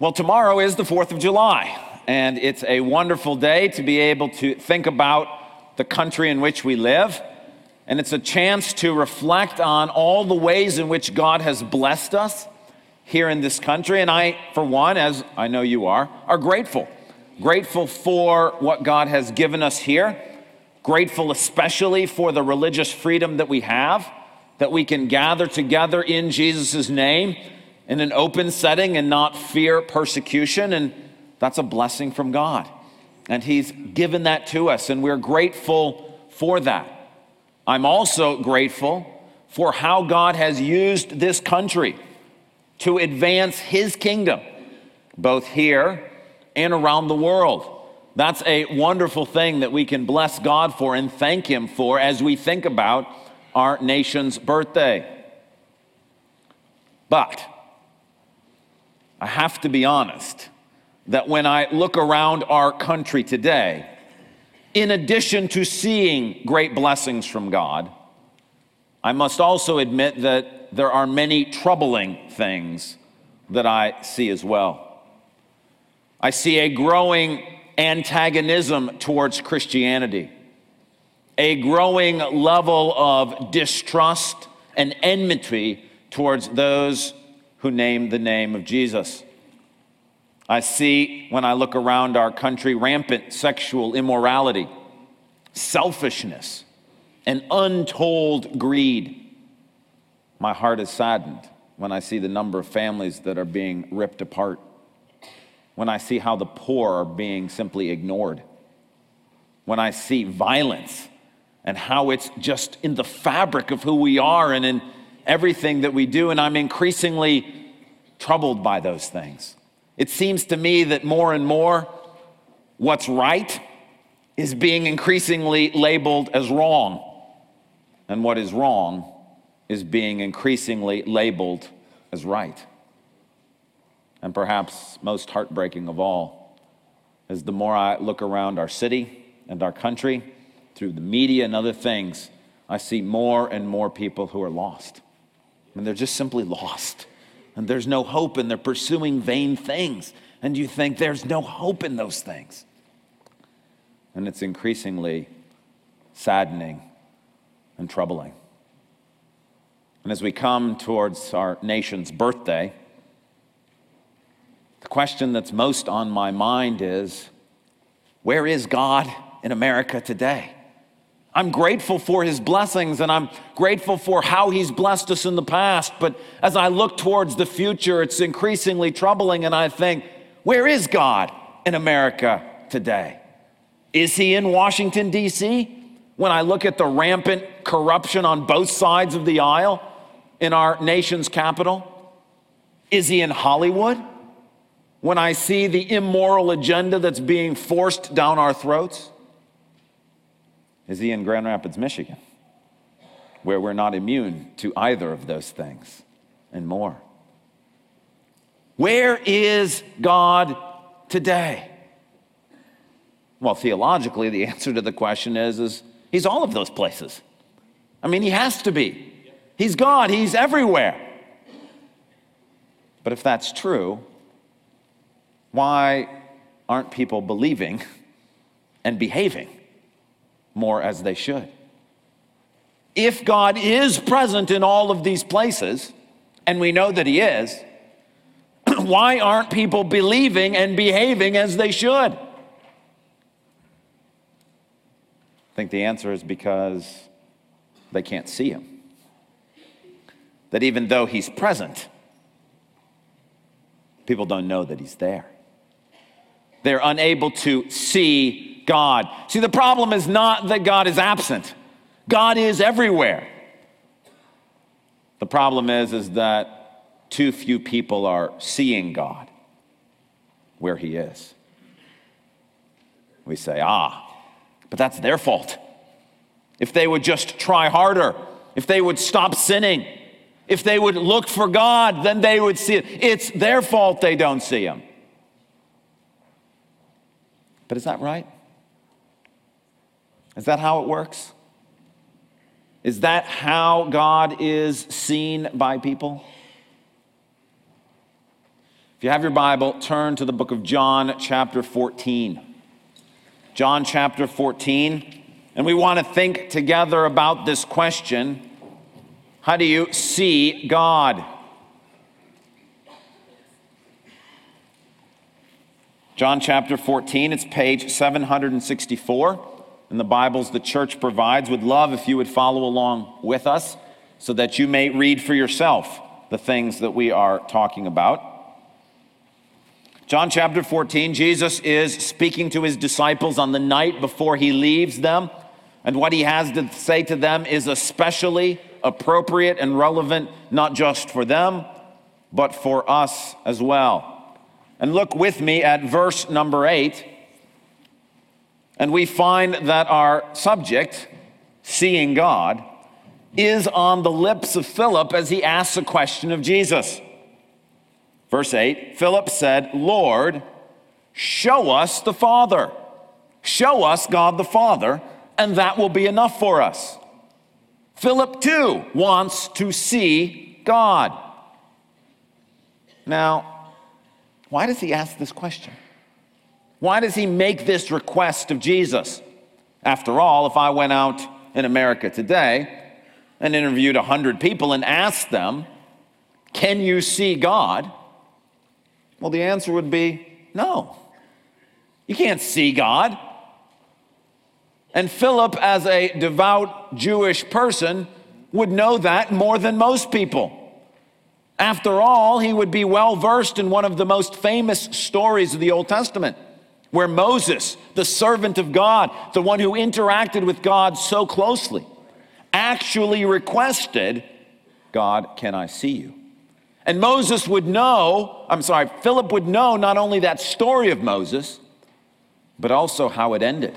Well, tomorrow is the 4th of July, and it's a wonderful day to be able to think about the country in which we live. And it's a chance to reflect on all the ways in which God has blessed us here in this country. And I, for one, as I know you are, are grateful. Grateful for what God has given us here. Grateful especially for the religious freedom that we have, that we can gather together in Jesus' name in an open setting and not fear persecution. And that's a blessing from God. And He's given that to us, and we're grateful for that. I'm also grateful for how God has used this country to advance His kingdom, both here and around the world. That's a wonderful thing that we can bless God for and thank Him for as we think about our nation's birthday. But I have to be honest that when I look around our country today, in addition to seeing great blessings from God, I must also admit that there are many troubling things that I see as well. I see a growing antagonism towards Christianity, a growing level of distrust and enmity towards those who name the name of Jesus. I see when I look around our country rampant sexual immorality, selfishness, and untold greed. My heart is saddened when I see the number of families that are being ripped apart, when I see how the poor are being simply ignored, when I see violence and how it's just in the fabric of who we are and in everything that we do, and I'm increasingly troubled by those things. It seems to me that more and more what's right is being increasingly labeled as wrong, and what is wrong is being increasingly labeled as right. And perhaps most heartbreaking of all is the more I look around our city and our country through the media and other things, I see more and more people who are lost and they're just simply lost. And there's no hope, and they're pursuing vain things. And you think there's no hope in those things. And it's increasingly saddening and troubling. And as we come towards our nation's birthday, the question that's most on my mind is where is God in America today? I'm grateful for his blessings and I'm grateful for how he's blessed us in the past. But as I look towards the future, it's increasingly troubling. And I think, where is God in America today? Is he in Washington, D.C.? When I look at the rampant corruption on both sides of the aisle in our nation's capital, is he in Hollywood? When I see the immoral agenda that's being forced down our throats? Is he in Grand Rapids, Michigan, where we're not immune to either of those things and more? Where is God today? Well, theologically, the answer to the question is, is he's all of those places. I mean, he has to be. He's God, he's everywhere. But if that's true, why aren't people believing and behaving? More as they should. If God is present in all of these places, and we know that He is, why aren't people believing and behaving as they should? I think the answer is because they can't see Him. That even though He's present, people don't know that He's there. They're unable to see God. See, the problem is not that God is absent. God is everywhere. The problem is is that too few people are seeing God where he is. We say, "Ah, but that's their fault." If they would just try harder, if they would stop sinning, if they would look for God, then they would see it. It's their fault they don't see him. But is that right? Is that how it works? Is that how God is seen by people? If you have your Bible, turn to the book of John, chapter 14. John, chapter 14. And we want to think together about this question How do you see God? John chapter 14, it's page 764 in the Bibles the church provides. Would love if you would follow along with us so that you may read for yourself the things that we are talking about. John chapter 14, Jesus is speaking to his disciples on the night before he leaves them. And what he has to say to them is especially appropriate and relevant, not just for them, but for us as well. And look with me at verse number eight. And we find that our subject, seeing God, is on the lips of Philip as he asks a question of Jesus. Verse 8 Philip said, Lord, show us the Father. Show us God the Father, and that will be enough for us. Philip too wants to see God. Now, why does he ask this question? Why does he make this request of Jesus? After all, if I went out in America today and interviewed 100 people and asked them, Can you see God? Well, the answer would be no. You can't see God. And Philip, as a devout Jewish person, would know that more than most people. After all, he would be well versed in one of the most famous stories of the Old Testament, where Moses, the servant of God, the one who interacted with God so closely, actually requested, God, can I see you? And Moses would know, I'm sorry, Philip would know not only that story of Moses, but also how it ended.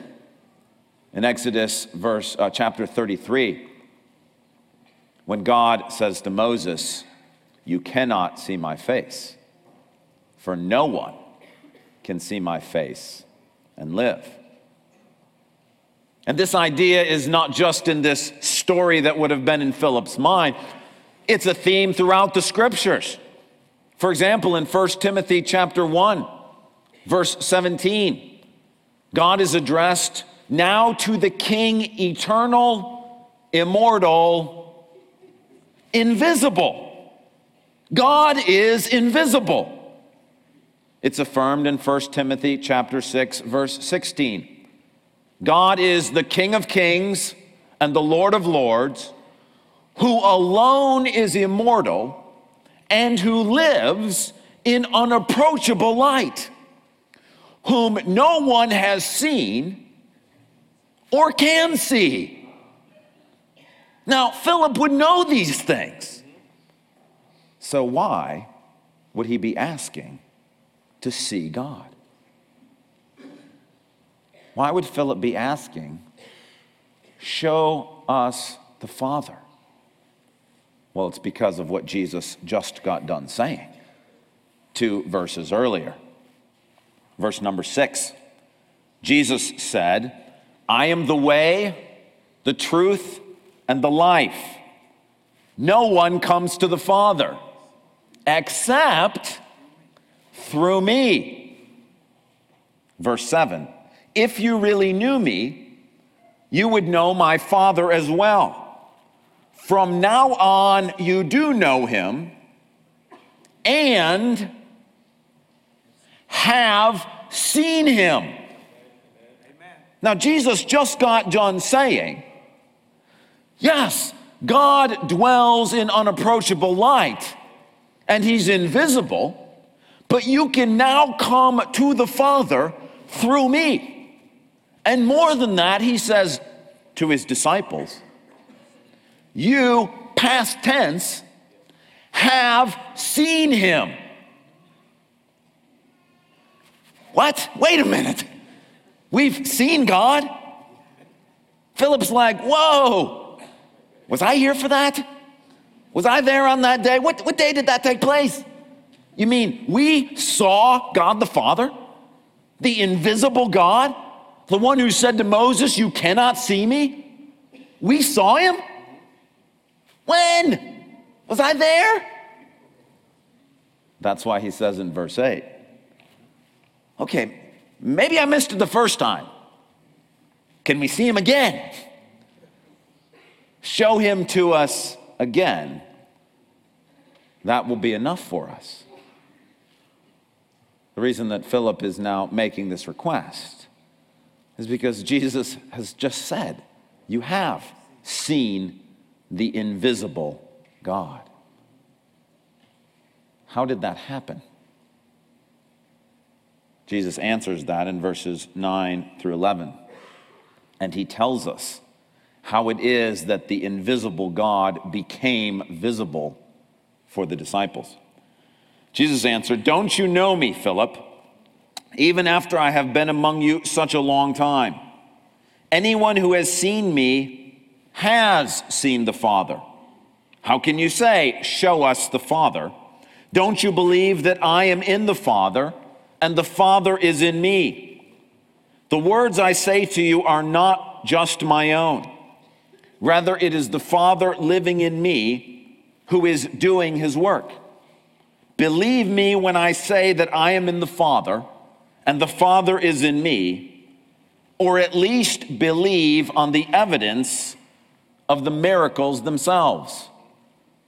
In Exodus verse uh, chapter 33, when God says to Moses, you cannot see my face, for no one can see my face and live. And this idea is not just in this story that would have been in Philip's mind, it's a theme throughout the scriptures. For example, in 1 Timothy chapter 1, verse 17, God is addressed now to the King eternal, immortal, invisible God is invisible. It's affirmed in 1 Timothy chapter 6 verse 16. God is the King of kings and the Lord of lords, who alone is immortal and who lives in unapproachable light, whom no one has seen or can see. Now, Philip would know these things. So, why would he be asking to see God? Why would Philip be asking, Show us the Father? Well, it's because of what Jesus just got done saying two verses earlier. Verse number six Jesus said, I am the way, the truth, and the life. No one comes to the Father except through me. Verse 7 If you really knew me, you would know my Father as well. From now on, you do know him and have seen him. Amen. Now, Jesus just got done saying, Yes, God dwells in unapproachable light and he's invisible, but you can now come to the Father through me. And more than that, he says to his disciples, You, past tense, have seen him. What? Wait a minute. We've seen God? Philip's like, Whoa, was I here for that? Was I there on that day? What, what day did that take place? You mean we saw God the Father, the invisible God, the one who said to Moses, You cannot see me? We saw him? When? Was I there? That's why he says in verse 8, okay, maybe I missed it the first time. Can we see him again? Show him to us again. That will be enough for us. The reason that Philip is now making this request is because Jesus has just said, You have seen the invisible God. How did that happen? Jesus answers that in verses 9 through 11. And he tells us how it is that the invisible God became visible for the disciples. Jesus answered, Don't you know me, Philip, even after I have been among you such a long time? Anyone who has seen me has seen the Father. How can you say, Show us the Father? Don't you believe that I am in the Father and the Father is in me? The words I say to you are not just my own. Rather, it is the Father living in me who is doing his work. Believe me when I say that I am in the Father and the Father is in me, or at least believe on the evidence of the miracles themselves.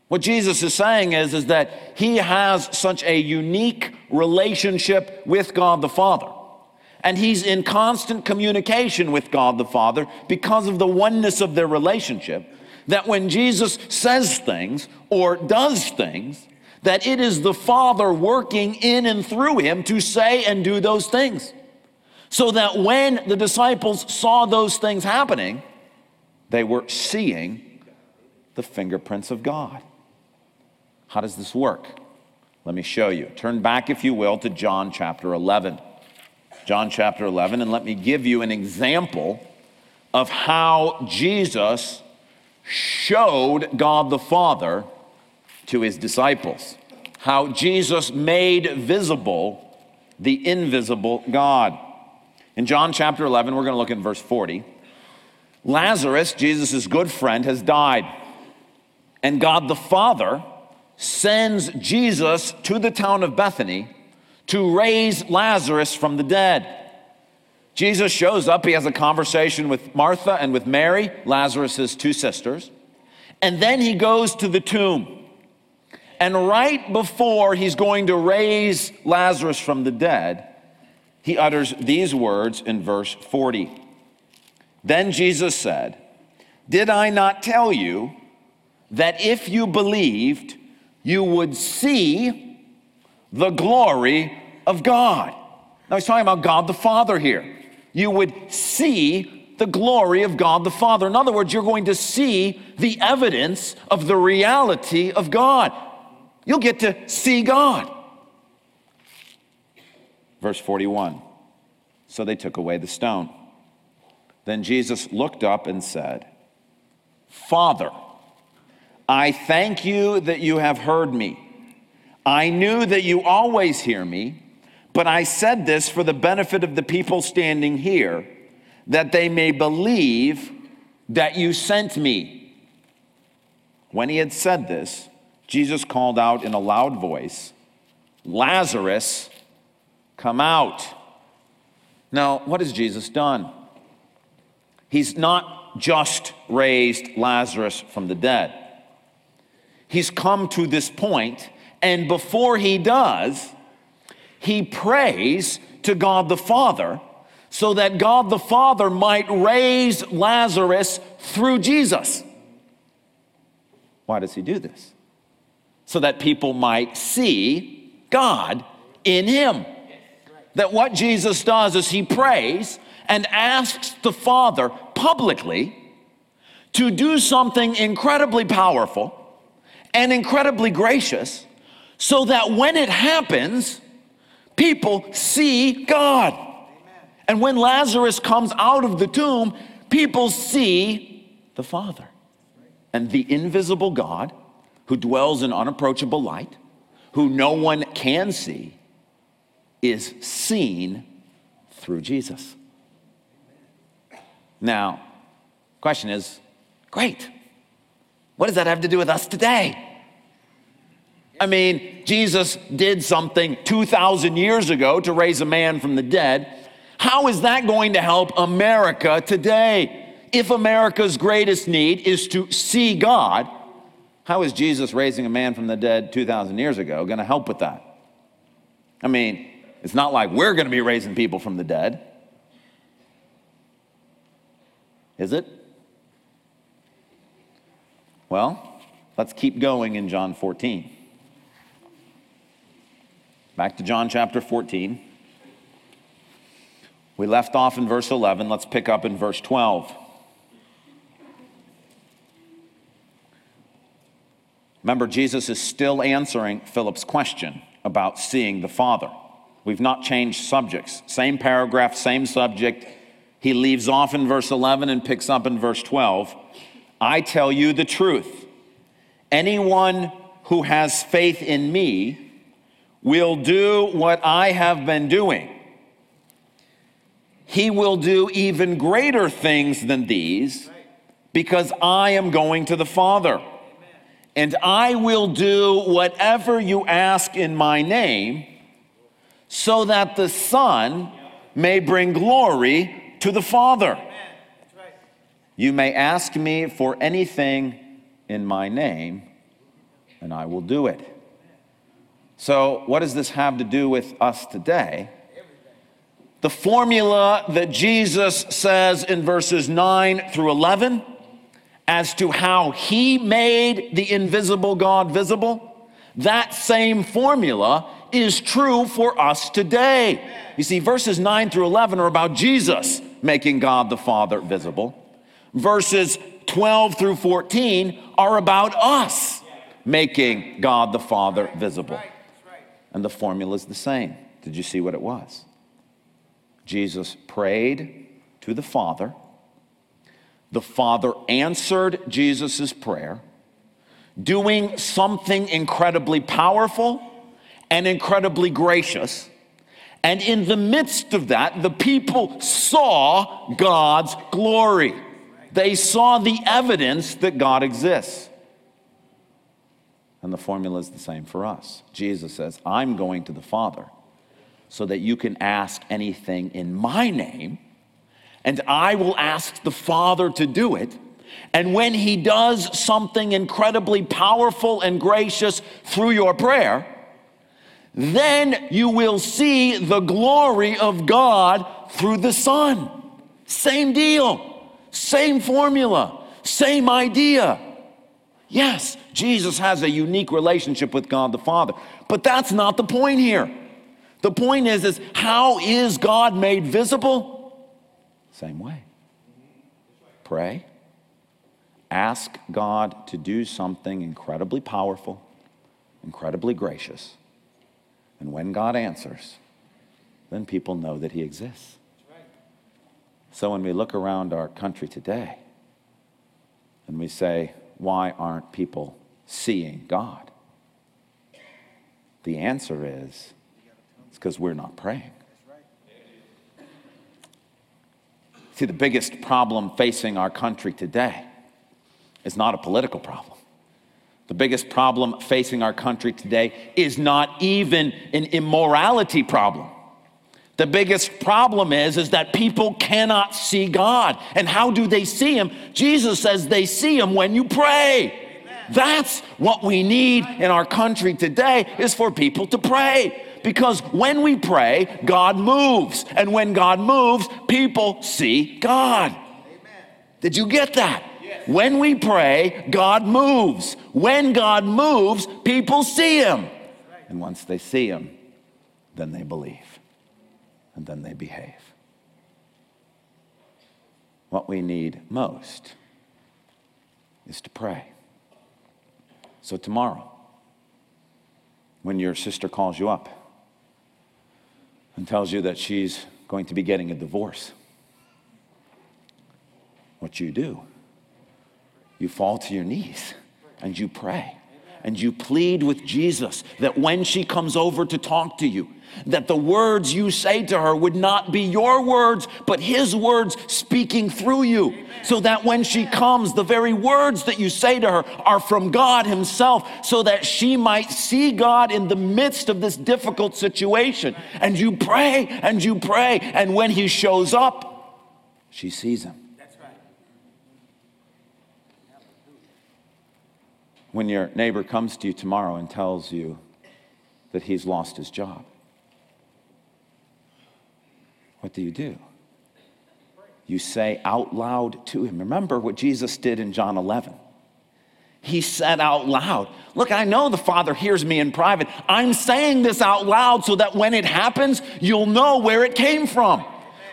What Jesus is saying is, is that he has such a unique relationship with God the Father. And he's in constant communication with God the Father because of the oneness of their relationship. That when Jesus says things or does things, that it is the Father working in and through him to say and do those things. So that when the disciples saw those things happening, they were seeing the fingerprints of God. How does this work? Let me show you. Turn back, if you will, to John chapter 11. John chapter 11, and let me give you an example of how Jesus showed God the Father to his disciples. How Jesus made visible the invisible God. In John chapter 11, we're going to look at verse 40. Lazarus, Jesus' good friend, has died. And God the Father sends Jesus to the town of Bethany to raise Lazarus from the dead. Jesus shows up, he has a conversation with Martha and with Mary, Lazarus' two sisters, and then he goes to the tomb. And right before he's going to raise Lazarus from the dead, he utters these words in verse 40. Then Jesus said, Did I not tell you that if you believed, you would see the glory of God. Now he's talking about God the Father here. You would see the glory of God the Father. In other words, you're going to see the evidence of the reality of God. You'll get to see God. Verse 41 So they took away the stone. Then Jesus looked up and said, Father, I thank you that you have heard me. I knew that you always hear me, but I said this for the benefit of the people standing here, that they may believe that you sent me. When he had said this, Jesus called out in a loud voice, Lazarus, come out. Now, what has Jesus done? He's not just raised Lazarus from the dead he's come to this point, and before he does, he prays to God the Father so that God the Father might raise Lazarus through Jesus. Why does he do this? So that people might see God in him. That what Jesus does is he prays and asks the Father publicly to do something incredibly powerful and incredibly gracious so that when it happens, people see God. And when Lazarus comes out of the tomb, people see the Father. And the invisible God who dwells in unapproachable light, who no one can see, is seen through Jesus. Now, question is great. What does that have to do with us today? I mean, Jesus did something 2,000 years ago to raise a man from the dead. How is that going to help America today? If America's greatest need is to see God, how is Jesus raising a man from the dead 2,000 years ago going to help with that? I mean, it's not like we're going to be raising people from the dead. Is it? Well, let's keep going in John 14. Back to John chapter 14. We left off in verse 11. Let's pick up in verse 12. Remember, Jesus is still answering Philip's question about seeing the Father. We've not changed subjects. Same paragraph, same subject. He leaves off in verse 11 and picks up in verse 12. I tell you the truth. Anyone who has faith in me will do what I have been doing. He will do even greater things than these because I am going to the Father. And I will do whatever you ask in my name so that the Son may bring glory to the Father. You may ask me for anything in my name, and I will do it. So, what does this have to do with us today? The formula that Jesus says in verses 9 through 11 as to how he made the invisible God visible, that same formula is true for us today. You see, verses 9 through 11 are about Jesus making God the Father visible. Verses 12 through 14 are about us making God the Father visible and the formula is the same. Did you see what it was? Jesus prayed to the Father. The Father answered Jesus' prayer, doing something incredibly powerful and incredibly gracious. And in the midst of that, the people saw God's glory. They saw the evidence that God exists. And the formula is the same for us. Jesus says, I'm going to the Father so that you can ask anything in my name, and I will ask the Father to do it. And when he does something incredibly powerful and gracious through your prayer, then you will see the glory of God through the Son. Same deal, same formula, same idea. Yes, Jesus has a unique relationship with God the Father, but that's not the point here. The point is, is how is God made visible? Same way. Pray. Ask God to do something incredibly powerful, incredibly gracious. And when God answers, then people know that He exists. So when we look around our country today and we say, why aren't people seeing God? The answer is it's because we're not praying. See, the biggest problem facing our country today is not a political problem. The biggest problem facing our country today is not even an immorality problem. The biggest problem is, is that people cannot see God. And how do they see Him? Jesus says they see Him when you pray. Amen. That's what we need in our country today is for people to pray. Because when we pray, God moves. And when God moves, people see God. Amen. Did you get that? Yes. When we pray, God moves. When God moves, people see Him. Right. And once they see Him, then they believe and then they behave. What we need most is to pray. So, tomorrow, when your sister calls you up and tells you that she's going to be getting a divorce, what you do, you fall to your knees and you pray and you plead with Jesus that when she comes over to talk to you, that the words you say to her would not be your words, but his words speaking through you. So that when she comes, the very words that you say to her are from God himself, so that she might see God in the midst of this difficult situation. And you pray and you pray, and when he shows up, she sees him. When your neighbor comes to you tomorrow and tells you that he's lost his job? What do you do? You say out loud to him. Remember what Jesus did in John 11. He said out loud, Look, I know the Father hears me in private. I'm saying this out loud so that when it happens, you'll know where it came from.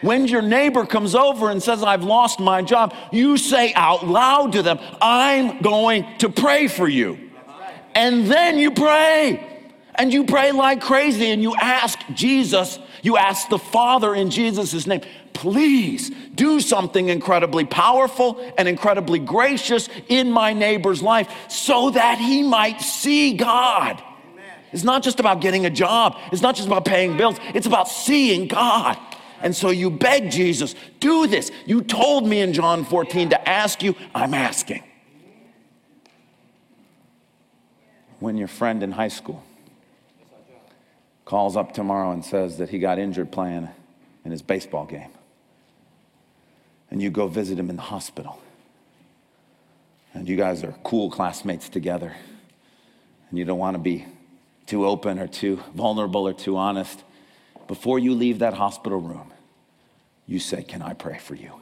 When your neighbor comes over and says, I've lost my job, you say out loud to them, I'm going to pray for you. And then you pray. And you pray like crazy and you ask Jesus, you ask the Father in Jesus' name, please do something incredibly powerful and incredibly gracious in my neighbor's life so that he might see God. It's not just about getting a job, it's not just about paying bills, it's about seeing God. And so you beg Jesus, do this. You told me in John 14 to ask you, I'm asking. When your friend in high school calls up tomorrow and says that he got injured playing in his baseball game, and you go visit him in the hospital, and you guys are cool classmates together, and you don't want to be too open or too vulnerable or too honest, before you leave that hospital room, you say, Can I pray for you?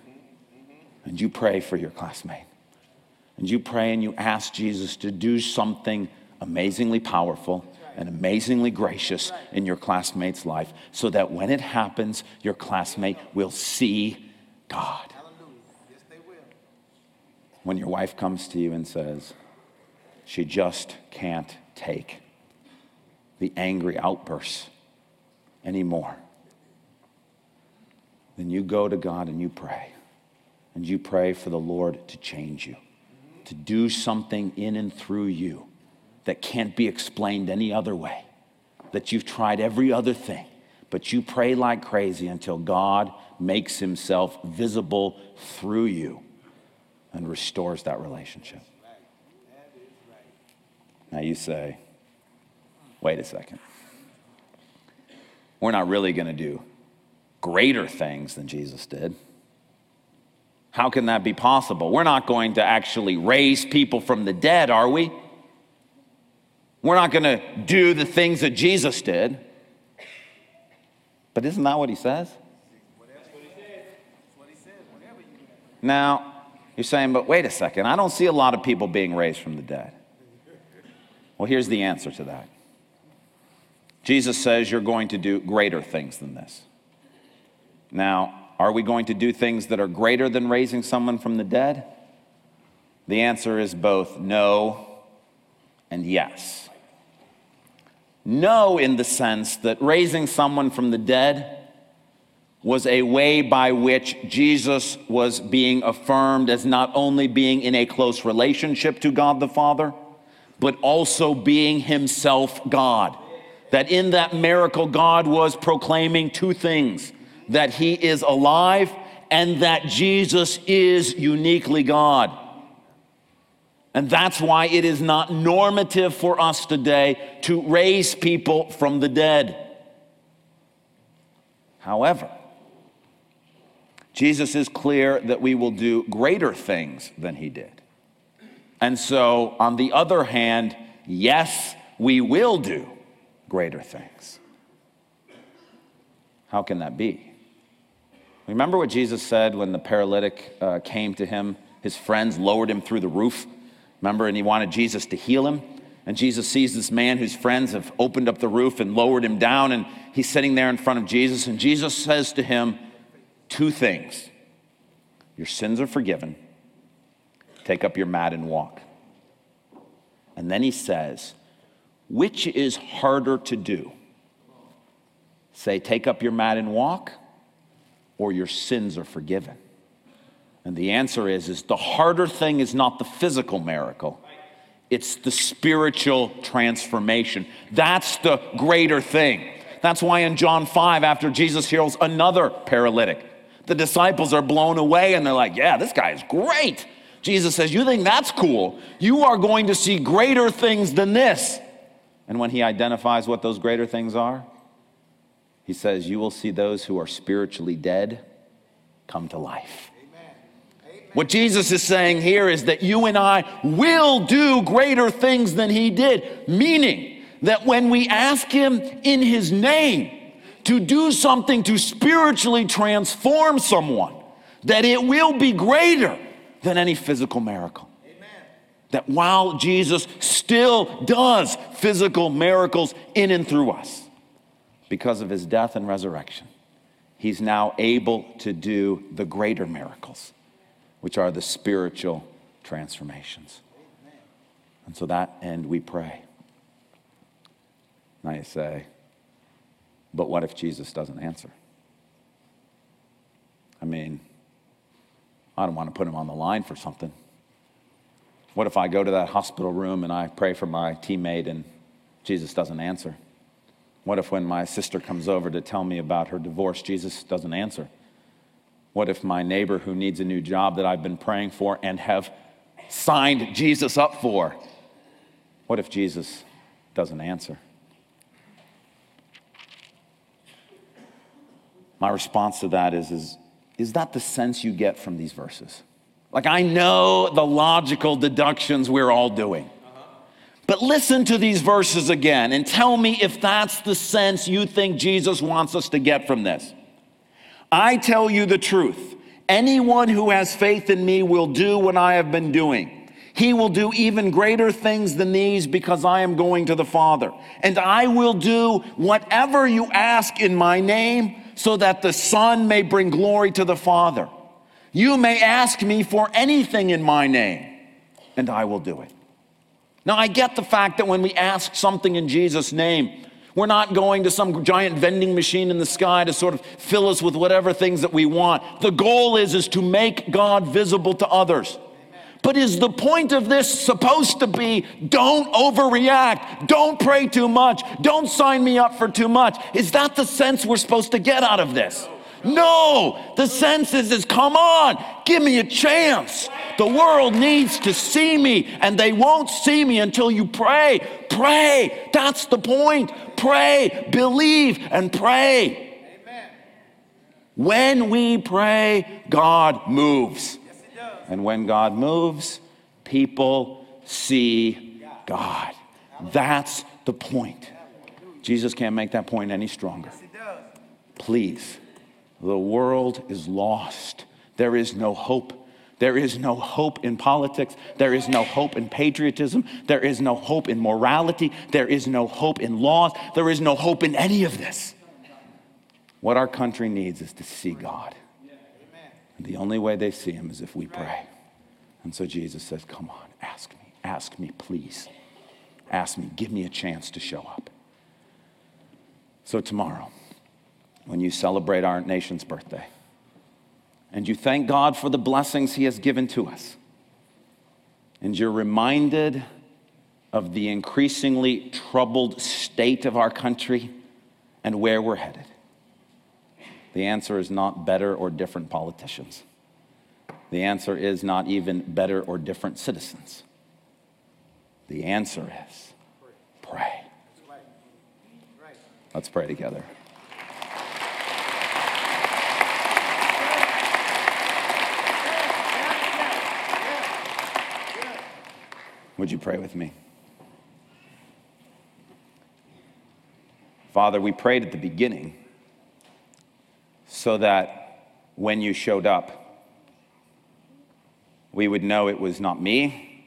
And you pray for your classmate. And you pray and you ask Jesus to do something amazingly powerful and amazingly gracious in your classmate's life so that when it happens, your classmate will see God. When your wife comes to you and says, she just can't take the angry outbursts anymore, then you go to God and you pray. And you pray for the Lord to change you, to do something in and through you that can't be explained any other way, that you've tried every other thing, but you pray like crazy until God makes himself visible through you and restores that relationship. Now you say, wait a second. We're not really going to do greater things than Jesus did. How can that be possible? We're not going to actually raise people from the dead, are we? We're not going to do the things that Jesus did. But isn't that what he says? Now, you're saying, but wait a second, I don't see a lot of people being raised from the dead. Well, here's the answer to that Jesus says you're going to do greater things than this. Now, are we going to do things that are greater than raising someone from the dead? The answer is both no and yes. No, in the sense that raising someone from the dead was a way by which Jesus was being affirmed as not only being in a close relationship to God the Father, but also being himself God. That in that miracle, God was proclaiming two things that he is alive and that Jesus is uniquely God. And that's why it is not normative for us today to raise people from the dead. However, Jesus is clear that we will do greater things than he did. And so, on the other hand, yes, we will do greater things. How can that be? Remember what Jesus said when the paralytic uh, came to him? His friends lowered him through the roof Remember, and he wanted Jesus to heal him. And Jesus sees this man whose friends have opened up the roof and lowered him down, and he's sitting there in front of Jesus. And Jesus says to him two things Your sins are forgiven. Take up your mat and walk. And then he says, Which is harder to do? Say, Take up your mat and walk, or your sins are forgiven. And the answer is, is the harder thing is not the physical miracle. It's the spiritual transformation. That's the greater thing. That's why in John 5, after Jesus heals another paralytic, the disciples are blown away and they're like, Yeah, this guy is great. Jesus says, You think that's cool? You are going to see greater things than this. And when he identifies what those greater things are, he says, You will see those who are spiritually dead come to life. What Jesus is saying here is that you and I will do greater things than he did, meaning that when we ask him in his name to do something to spiritually transform someone, that it will be greater than any physical miracle. That while Jesus still does physical miracles in and through us, because of his death and resurrection, he's now able to do the greater miracles, which are the spiritual transformations. And so that end we pray. And I say, but what if Jesus doesn't answer? I mean, I don't want to put him on the line for something. What if I go to that hospital room and I pray for my teammate and Jesus doesn't answer? What if when my sister comes over to tell me about her divorce, Jesus doesn't answer? What if my neighbor who needs a new job that I've been praying for and have signed Jesus up for, what if Jesus doesn't answer? My response to that is, is, is that the sense you get from these verses? Like, I know the logical deductions we're all doing. But listen to these verses again and tell me if that's the sense you think Jesus wants us to get from this. I tell you the truth. Anyone who has faith in me will do what I have been doing. He will do even greater things than these because I am going to the Father. And I will do whatever you ask in my name so that the Son may bring glory to the Father. You may ask me for anything in my name, and I will do it. Now, I get the fact that when we ask something in Jesus' name, we're not going to some giant vending machine in the sky to sort of fill us with whatever things that we want. The goal is, is to make God visible to others. But is the point of this supposed to be don't overreact, don't pray too much, don't sign me up for too much? Is that the sense we're supposed to get out of this? No, the sense is, is come on, give me a chance. The world needs to see me, and they won't see me until you pray. Pray. That's the point. Pray, believe, and pray. Amen. When we pray, God moves. Yes, and when God moves, people see God. That's the point. Jesus can't make that point any stronger. Please the world is lost. There is no hope. There is no hope in politics. There is no hope in patriotism. There is no hope in morality. There is no hope in laws. There is no hope in any of this. What our country needs is to see God. And the only way they see Him is if we pray. And so Jesus says, Come on, ask me. Ask me, please. Ask me. Give me a chance to show up. So, tomorrow, when you celebrate our nation's birthday. And you thank God for the blessings He has given to us. And you're reminded of the increasingly troubled state of our country and where we're headed. The answer is not better or different politicians. The answer is not even better or different citizens. The answer is pray. Let's pray together. Would you pray with me? Father, we prayed at the beginning so that when you showed up, we would know it was not me,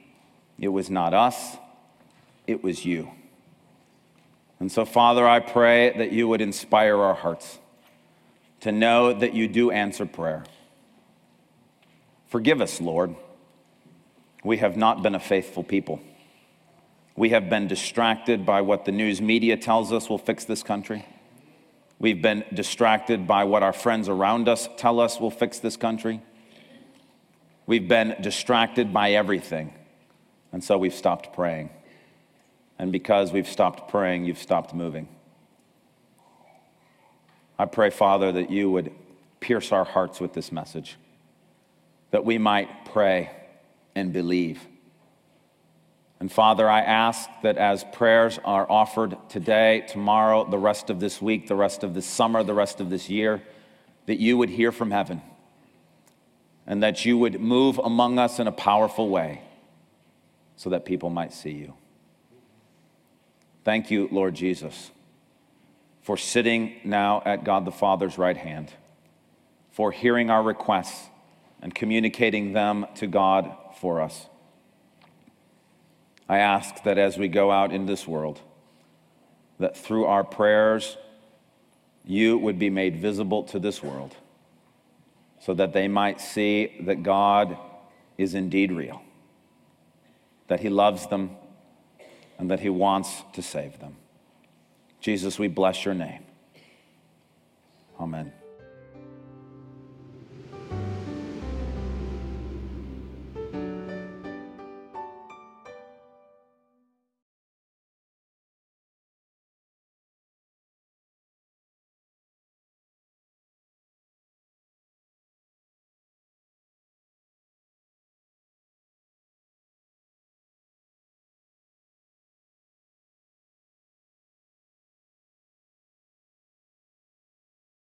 it was not us, it was you. And so, Father, I pray that you would inspire our hearts to know that you do answer prayer. Forgive us, Lord we have not been a faithful people. We have been distracted by what the news media tells us will fix this country. We've been distracted by what our friends around us tell us will fix this country. We've been distracted by everything And so we've stopped praying. And because we've stopped praying, you've stopped moving. I pray, Father, that you would pierce our hearts with this message, that we might pray and believe. And Father, I ask that as prayers are offered today, tomorrow, the rest of this week, the rest of this summer, the rest of this year, that you would hear from heaven and that you would move among us in a powerful way so that people might see you. Thank you, Lord Jesus, for sitting now at God the Father's right hand, for hearing our requests and communicating them to God for us. I ask that as we go out in this world, that through our prayers, you would be made visible to this world so that they might see that God is indeed real, that He loves them, and that He wants to save them. Jesus, we bless your name. Amen.